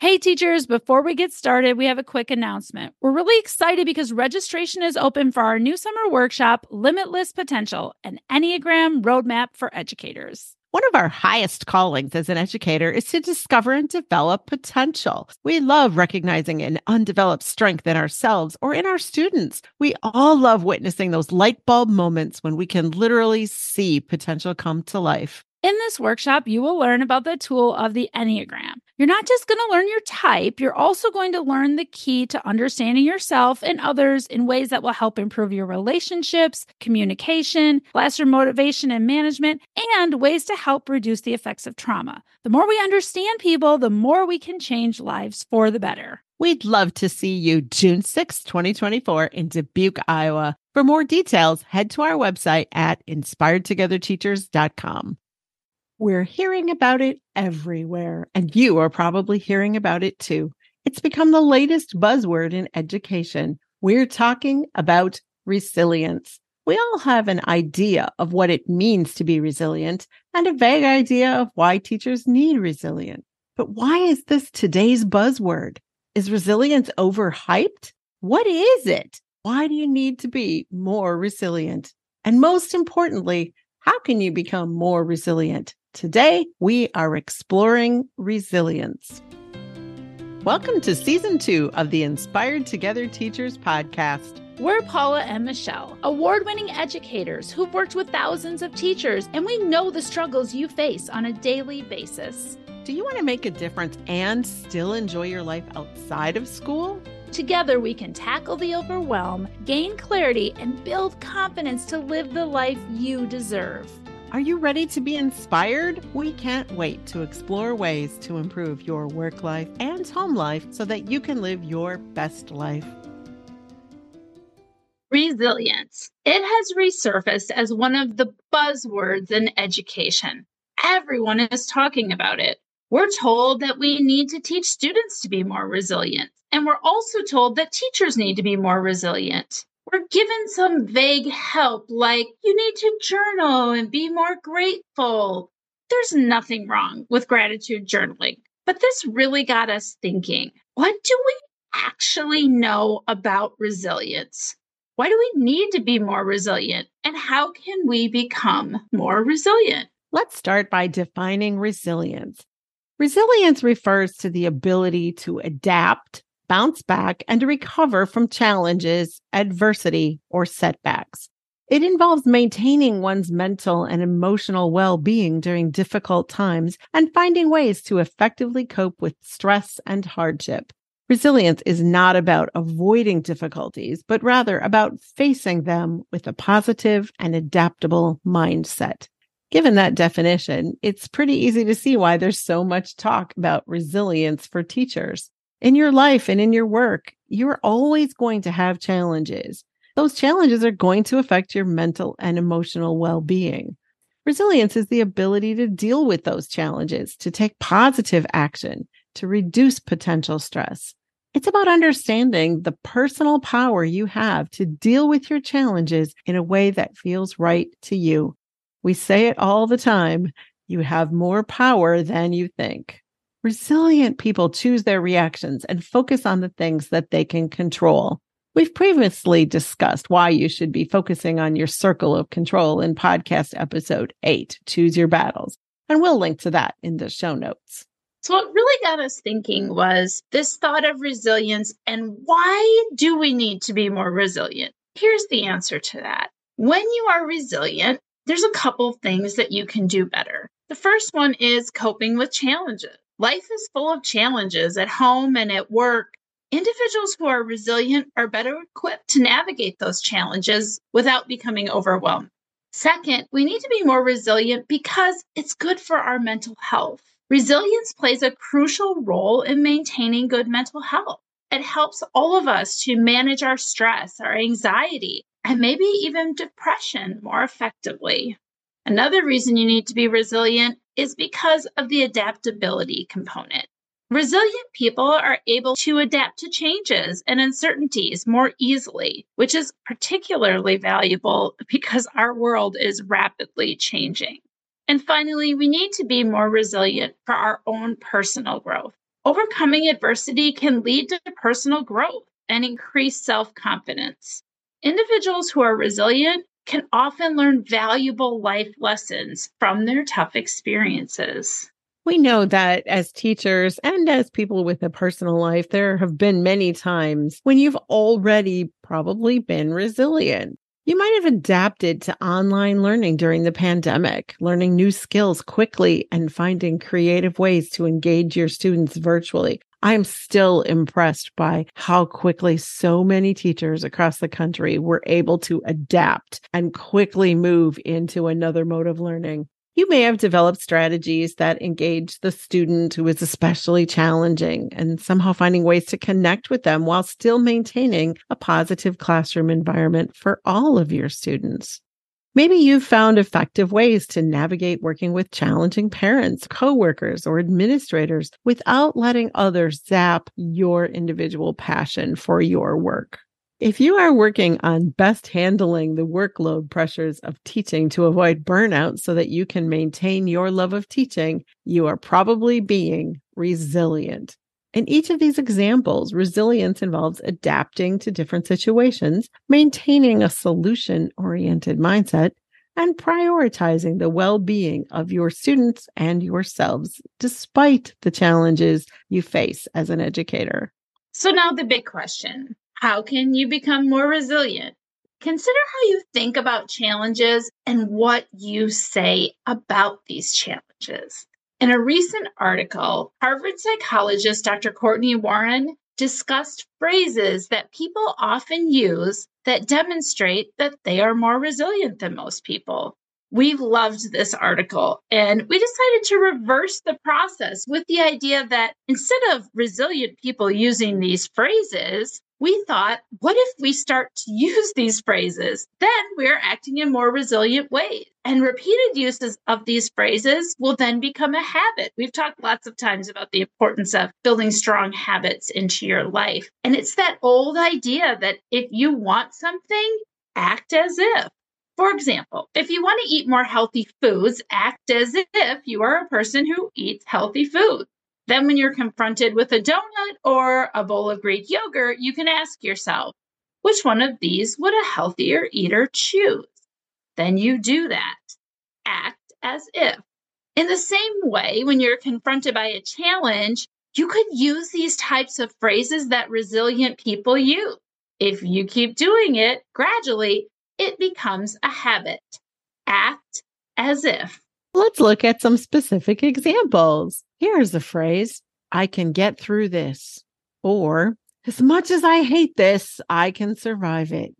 Hey, teachers, before we get started, we have a quick announcement. We're really excited because registration is open for our new summer workshop, Limitless Potential, an Enneagram roadmap for educators. One of our highest callings as an educator is to discover and develop potential. We love recognizing an undeveloped strength in ourselves or in our students. We all love witnessing those light bulb moments when we can literally see potential come to life. In this workshop, you will learn about the tool of the Enneagram. You're not just going to learn your type, you're also going to learn the key to understanding yourself and others in ways that will help improve your relationships, communication, classroom motivation and management, and ways to help reduce the effects of trauma. The more we understand people, the more we can change lives for the better. We'd love to see you June 6, 2024 in Dubuque, Iowa. For more details, head to our website at inspiredtogetherteachers.com. We're hearing about it everywhere, and you are probably hearing about it too. It's become the latest buzzword in education. We're talking about resilience. We all have an idea of what it means to be resilient and a vague idea of why teachers need resilience. But why is this today's buzzword? Is resilience overhyped? What is it? Why do you need to be more resilient? And most importantly, how can you become more resilient? Today, we are exploring resilience. Welcome to season two of the Inspired Together Teachers podcast. We're Paula and Michelle, award winning educators who've worked with thousands of teachers, and we know the struggles you face on a daily basis. Do you want to make a difference and still enjoy your life outside of school? Together, we can tackle the overwhelm, gain clarity, and build confidence to live the life you deserve. Are you ready to be inspired? We can't wait to explore ways to improve your work life and home life so that you can live your best life. Resilience. It has resurfaced as one of the buzzwords in education. Everyone is talking about it. We're told that we need to teach students to be more resilient, and we're also told that teachers need to be more resilient we're given some vague help like you need to journal and be more grateful. There's nothing wrong with gratitude journaling, but this really got us thinking what do we actually know about resilience? Why do we need to be more resilient? And how can we become more resilient? Let's start by defining resilience. Resilience refers to the ability to adapt, bounce back, and to recover from challenges, adversity, or setbacks. It involves maintaining one's mental and emotional well being during difficult times and finding ways to effectively cope with stress and hardship. Resilience is not about avoiding difficulties, but rather about facing them with a positive and adaptable mindset. Given that definition, it's pretty easy to see why there's so much talk about resilience for teachers. In your life and in your work, you're always going to have challenges. Those challenges are going to affect your mental and emotional well being. Resilience is the ability to deal with those challenges, to take positive action, to reduce potential stress. It's about understanding the personal power you have to deal with your challenges in a way that feels right to you. We say it all the time you have more power than you think. Resilient people choose their reactions and focus on the things that they can control. We've previously discussed why you should be focusing on your circle of control in podcast episode eight, Choose Your Battles. And we'll link to that in the show notes. So, what really got us thinking was this thought of resilience and why do we need to be more resilient? Here's the answer to that. When you are resilient, there's a couple things that you can do better. The first one is coping with challenges. Life is full of challenges at home and at work. Individuals who are resilient are better equipped to navigate those challenges without becoming overwhelmed. Second, we need to be more resilient because it's good for our mental health. Resilience plays a crucial role in maintaining good mental health. It helps all of us to manage our stress, our anxiety, and maybe even depression more effectively. Another reason you need to be resilient is because of the adaptability component. Resilient people are able to adapt to changes and uncertainties more easily, which is particularly valuable because our world is rapidly changing. And finally, we need to be more resilient for our own personal growth. Overcoming adversity can lead to personal growth and increase self confidence. Individuals who are resilient can often learn valuable life lessons from their tough experiences. We know that as teachers and as people with a personal life, there have been many times when you've already probably been resilient. You might have adapted to online learning during the pandemic, learning new skills quickly and finding creative ways to engage your students virtually. I'm still impressed by how quickly so many teachers across the country were able to adapt and quickly move into another mode of learning. You may have developed strategies that engage the student who is especially challenging and somehow finding ways to connect with them while still maintaining a positive classroom environment for all of your students. Maybe you've found effective ways to navigate working with challenging parents, coworkers, or administrators without letting others zap your individual passion for your work. If you are working on best handling the workload pressures of teaching to avoid burnout so that you can maintain your love of teaching, you are probably being resilient. In each of these examples, resilience involves adapting to different situations, maintaining a solution oriented mindset, and prioritizing the well being of your students and yourselves, despite the challenges you face as an educator. So, now the big question how can you become more resilient? Consider how you think about challenges and what you say about these challenges. In a recent article, Harvard psychologist Dr. Cortney Warren discussed phrases that people often use that demonstrate that they are more resilient than most people. We loved this article and we decided to reverse the process with the idea that instead of resilient people using these phrases, we thought, what if we start to use these phrases? Then we're acting in more resilient ways. And repeated uses of these phrases will then become a habit. We've talked lots of times about the importance of building strong habits into your life. And it's that old idea that if you want something, act as if. For example, if you want to eat more healthy foods, act as if you are a person who eats healthy foods. Then, when you're confronted with a donut or a bowl of Greek yogurt, you can ask yourself, which one of these would a healthier eater choose? Then you do that. Act as if. In the same way, when you're confronted by a challenge, you could use these types of phrases that resilient people use. If you keep doing it, gradually it becomes a habit. Act as if. Let's look at some specific examples. Here's the phrase I can get through this. Or, as much as I hate this, I can survive it.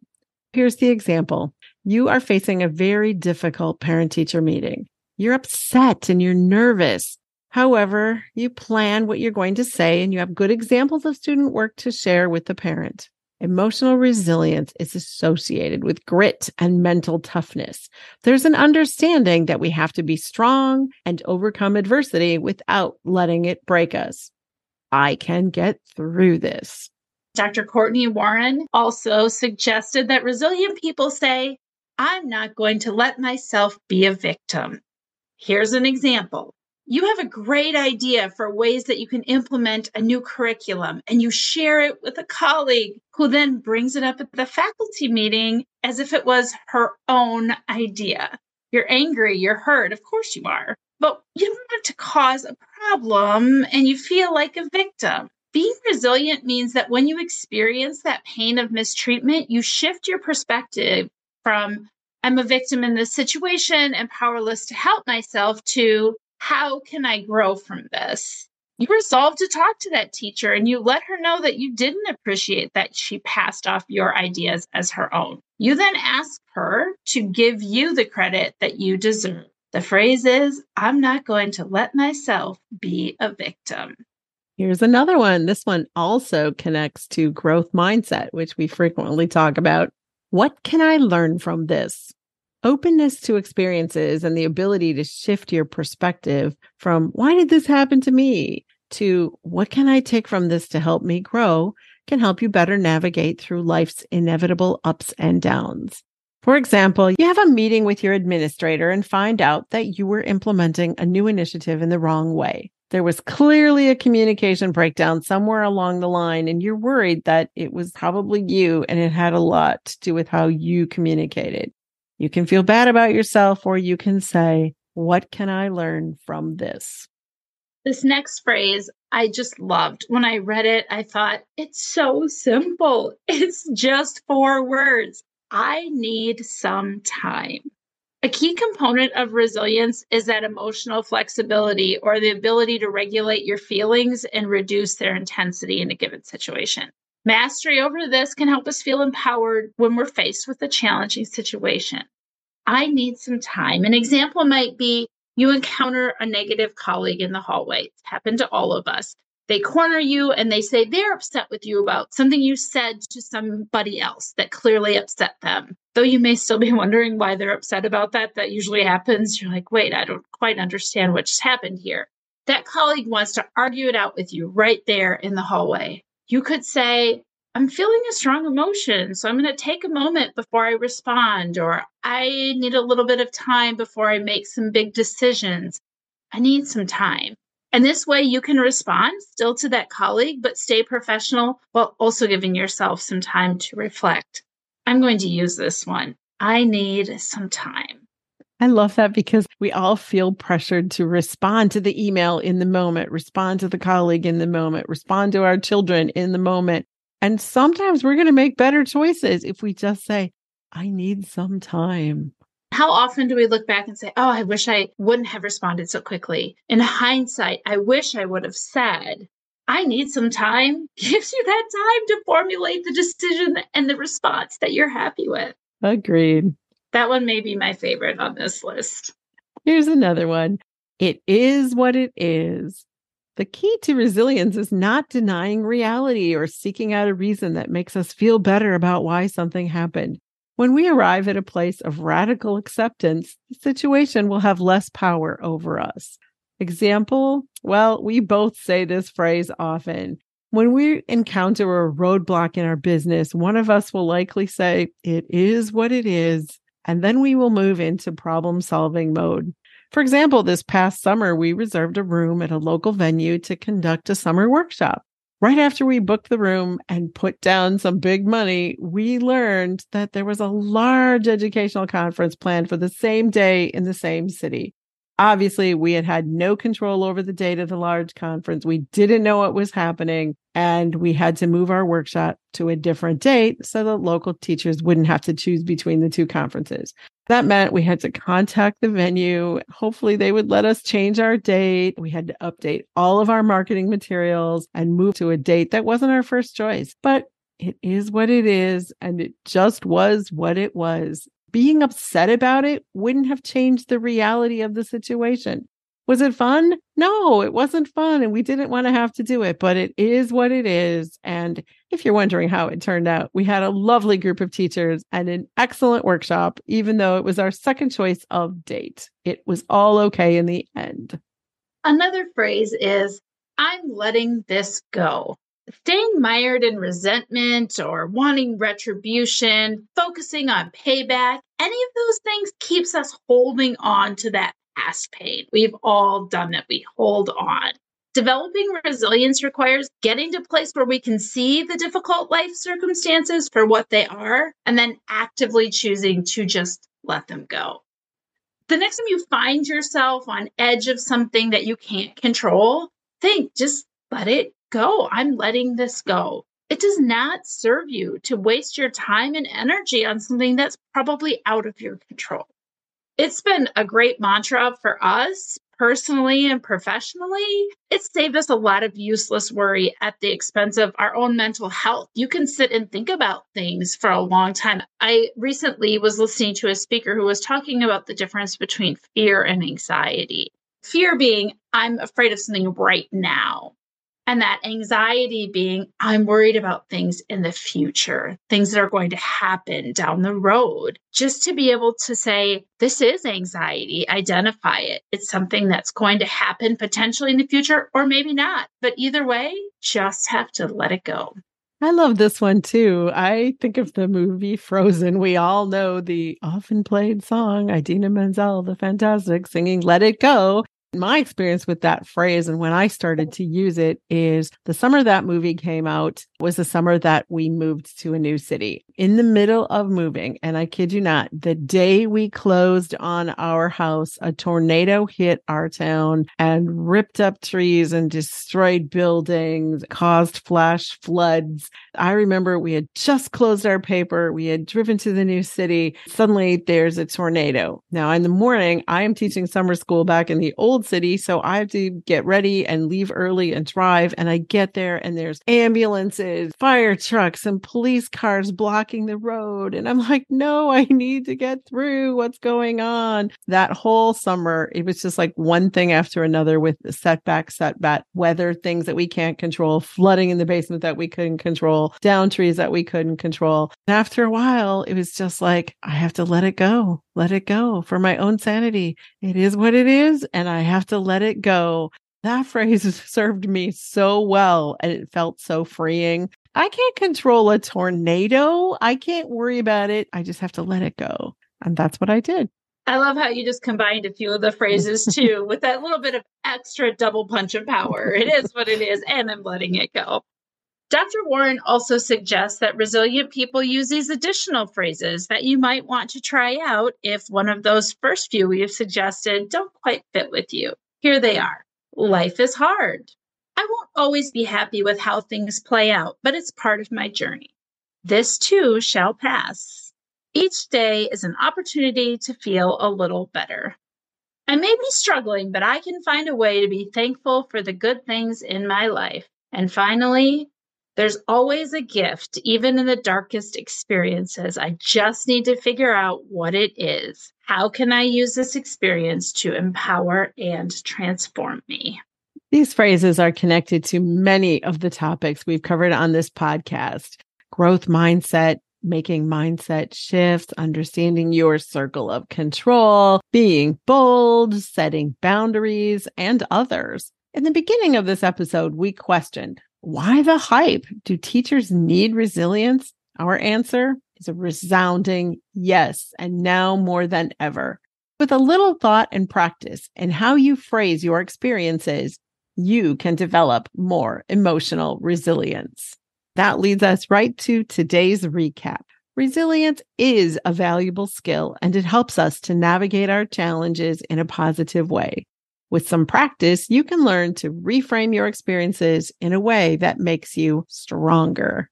Here's the example you are facing a very difficult parent teacher meeting. You're upset and you're nervous. However, you plan what you're going to say and you have good examples of student work to share with the parent. Emotional resilience is associated with grit and mental toughness. There's an understanding that we have to be strong and overcome adversity without letting it break us. I can get through this. Dr. Cortney Warren also suggested that resilient people say, I'm not going to let myself be a victim. Here's an example you have a great idea for ways that you can implement a new curriculum and you share it with a colleague who then brings it up at the faculty meeting as if it was her own idea. You're angry, you're hurt, of course you are, but you don't want to cause a problem and you feel like a victim. Being resilient means that when you experience that pain of mistreatment, you shift your perspective from I'm a victim in this situation and powerless to help myself to how can I grow from this? You resolve to talk to that teacher and you let her know that you didn't appreciate that she passed off your ideas as her own. You then ask her to give you the credit that you deserve. The phrase is, I'm not going to let myself be a victim. Here's another one. This one also connects to growth mindset, which we frequently talk about. What can I learn from this? Openness to experiences and the ability to shift your perspective from why did this happen to me to what can I take from this to help me grow can help you better navigate through life's inevitable ups and downs. For example, you have a meeting with your administrator and find out that you were implementing a new initiative in the wrong way. There was clearly a communication breakdown somewhere along the line, and you're worried that it was probably you and it had a lot to do with how you communicated. You can feel bad about yourself, or you can say, What can I learn from this? This next phrase I just loved. When I read it, I thought, It's so simple. It's just four words. I need some time. A key component of resilience is that emotional flexibility or the ability to regulate your feelings and reduce their intensity in a given situation. Mastery over this can help us feel empowered when we're faced with a challenging situation. I need some time. An example might be you encounter a negative colleague in the hallway. It's happened to all of us they corner you and they say they're upset with you about something you said to somebody else that clearly upset them. Though you may still be wondering why they're upset about that, that usually happens. You're like, wait, I don't quite understand what just happened here. That colleague wants to argue it out with you right there in the hallway. You could say, I'm feeling a strong emotion, so I'm going to take a moment before I respond, or I need a little bit of time before I make some big decisions. I need some time. And this way you can respond still to that colleague, but stay professional while also giving yourself some time to reflect. I'm going to use this one. I need some time. I love that because we all feel pressured to respond to the email in the moment, respond to the colleague in the moment, respond to our children in the moment. And sometimes we're going to make better choices if we just say, I need some time. How often do we look back and say, Oh, I wish I wouldn't have responded so quickly? In hindsight, I wish I would have said, I need some time. Gives you that time to formulate the decision and the response that you're happy with. Agreed. That one may be my favorite on this list. Here's another one. It is what it is. The key to resilience is not denying reality or seeking out a reason that makes us feel better about why something happened. When we arrive at a place of radical acceptance, the situation will have less power over us. Example? Well, we both say this phrase often. When we encounter a roadblock in our business, one of us will likely say, It is what it is. And then we will move into problem solving mode. For example, this past summer, we reserved a room at a local venue to conduct a summer workshop right after we booked the room and put down some big money, we learned that there was a large educational conference planned for the same day in the same city. Obviously, we had had no control over the date of the large conference. We didn't know what was happening, and we had to move our workshop to a different date so that local teachers wouldn't have to choose between the two conferences. That meant we had to contact the venue. Hopefully, they would let us change our date. We had to update all of our marketing materials and move to a date that wasn't our first choice. But it is what it is. And it just was what it was. Being upset about it wouldn't have changed the reality of the situation. Was it fun? No, it wasn't fun. And we didn't want to have to do it, but it is what it is. And if you're wondering how it turned out, we had a lovely group of teachers and an excellent workshop, even though it was our second choice of date. It was all okay in the end. Another phrase is, I'm letting this go. Staying mired in resentment or wanting retribution, focusing on payback, any of those things keeps us holding on to that past pain. We've all done it. We hold on. Developing resilience requires getting to a place where we can see the difficult life circumstances for what they are and then actively choosing to just let them go. The next time you find yourself on edge of something that you can't control, think just let it go. I'm letting this go. It does not serve you to waste your time and energy on something that's probably out of your control it's been a great mantra for us personally and professionally. It's saved us a lot of useless worry at the expense of our own mental health. You can sit and think about things for a long time. I recently was listening to a speaker who was talking about the difference between fear and anxiety. Fear being, I'm afraid of something right now. And that anxiety being, I'm worried about things in the future, things that are going to happen down the road. Just to be able to say, this is anxiety, identify it. It's something that's going to happen potentially in the future, or maybe not. But either way, just have to let it go. I love this one too. I think of the movie Frozen. We all know the often played song, Idina Menzel, the fantastic, singing Let It Go. My experience with that phrase and when I started to use it is the summer that movie came out was the summer that we moved to a new city. In the middle of moving, and I kid you not, the day we closed on our house, a tornado hit our town and ripped up trees and destroyed buildings, caused flash floods. I remember we had just closed our paper, we had driven to the new city. Suddenly there's a tornado. Now in the morning, I am teaching summer school back in the old city. So I have to get ready and leave early and drive. And I get there and there's ambulances, fire trucks, and police cars blocking the road. And I'm like, no, I need to get through. What's going on? That whole summer, it was just like one thing after another with setback, setback, weather things that we can't control, flooding in the basement that we couldn't control, down trees that we couldn't control. And after a while, it was just like, I have to let it go let it go for my own sanity. It is what it is, and I have to let it go. That phrase served me so well, and it felt so freeing. I can't control a tornado. I can't worry about it. I just have to let it go. And that's what I did. I love how you just combined a few of the mm. phrases too with that little bit of extra double punch of power. It is what it is, and I'm letting it go. Dr. Warren also suggests that resilient people use these additional phrases that you might want to try out if one of those first few we have suggested don't quite fit with you. Here they are Life is hard. I won't always be happy with how things play out, but it's part of my journey. This too shall pass. Each day is an opportunity to feel a little better. I may be struggling, but I can find a way to be thankful for the good things in my life. And finally, there's always a gift, even in the darkest experiences. I just need to figure out what it is. How can I use this experience to empower and transform me? These phrases are connected to many of the topics we've covered on this podcast growth mindset, making mindset shifts, understanding your circle of control, being bold, setting boundaries, and others. In the beginning of this episode, we questioned why the hype? Do teachers need resilience? Our answer is a resounding yes, and now more than ever. With a little thought and practice and how you phrase your experiences, you can develop more emotional resilience. That leads us right to today's recap. Resilience is a valuable skill and it helps us to navigate our challenges in a positive way. With some practice, you can learn to reframe your experiences in a way that makes you stronger.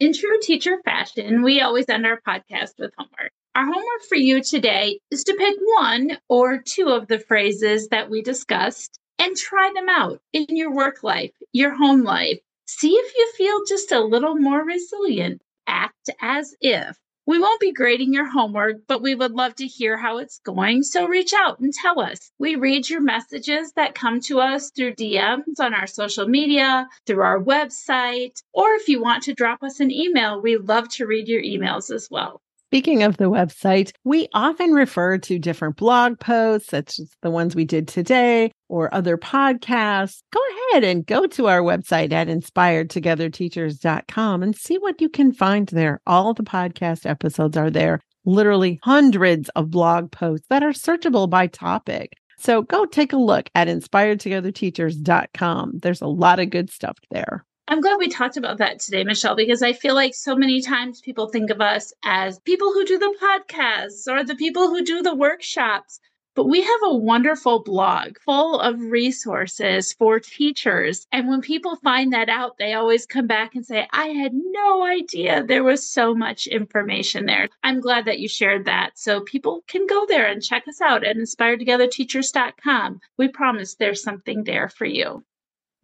In true teacher fashion, we always end our podcast with homework. Our homework for you today is to pick one or two of the phrases that we discussed and try them out in your work life, your home life. See if you feel just a little more resilient. Act as if we won't be grading your homework, but we would love to hear how it's going. So reach out and tell us. We read your messages that come to us through DMs on our social media, through our website, or if you want to drop us an email, we love to read your emails as well. Speaking of the website, we often refer to different blog posts, such as the ones we did today, or other podcasts. Go ahead and go to our website at inspiredtogetherteachers.com and see what you can find there. All the podcast episodes are there, literally hundreds of blog posts that are searchable by topic. So go take a look at inspiredtogetherteachers.com. There's a lot of good stuff there. I'm glad we talked about that today, Michelle, because I feel like so many times people think of us as people who do the podcasts or the people who do the workshops. But we have a wonderful blog full of resources for teachers. And when people find that out, they always come back and say, I had no idea there was so much information there. I'm glad that you shared that. So people can go there and check us out at inspiredtogetherteachers.com. We promise there's something there for you.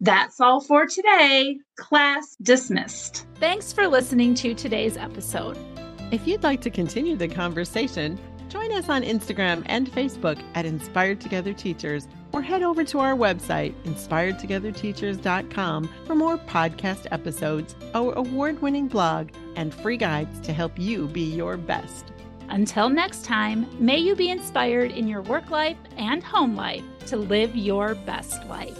That's all for today. Class dismissed. Thanks for listening to today's episode. If you'd like to continue the conversation, join us on Instagram and Facebook at Inspired Together Teachers or head over to our website, inspiredtogetherteachers.com, for more podcast episodes, our award winning blog, and free guides to help you be your best. Until next time, may you be inspired in your work life and home life to live your best life.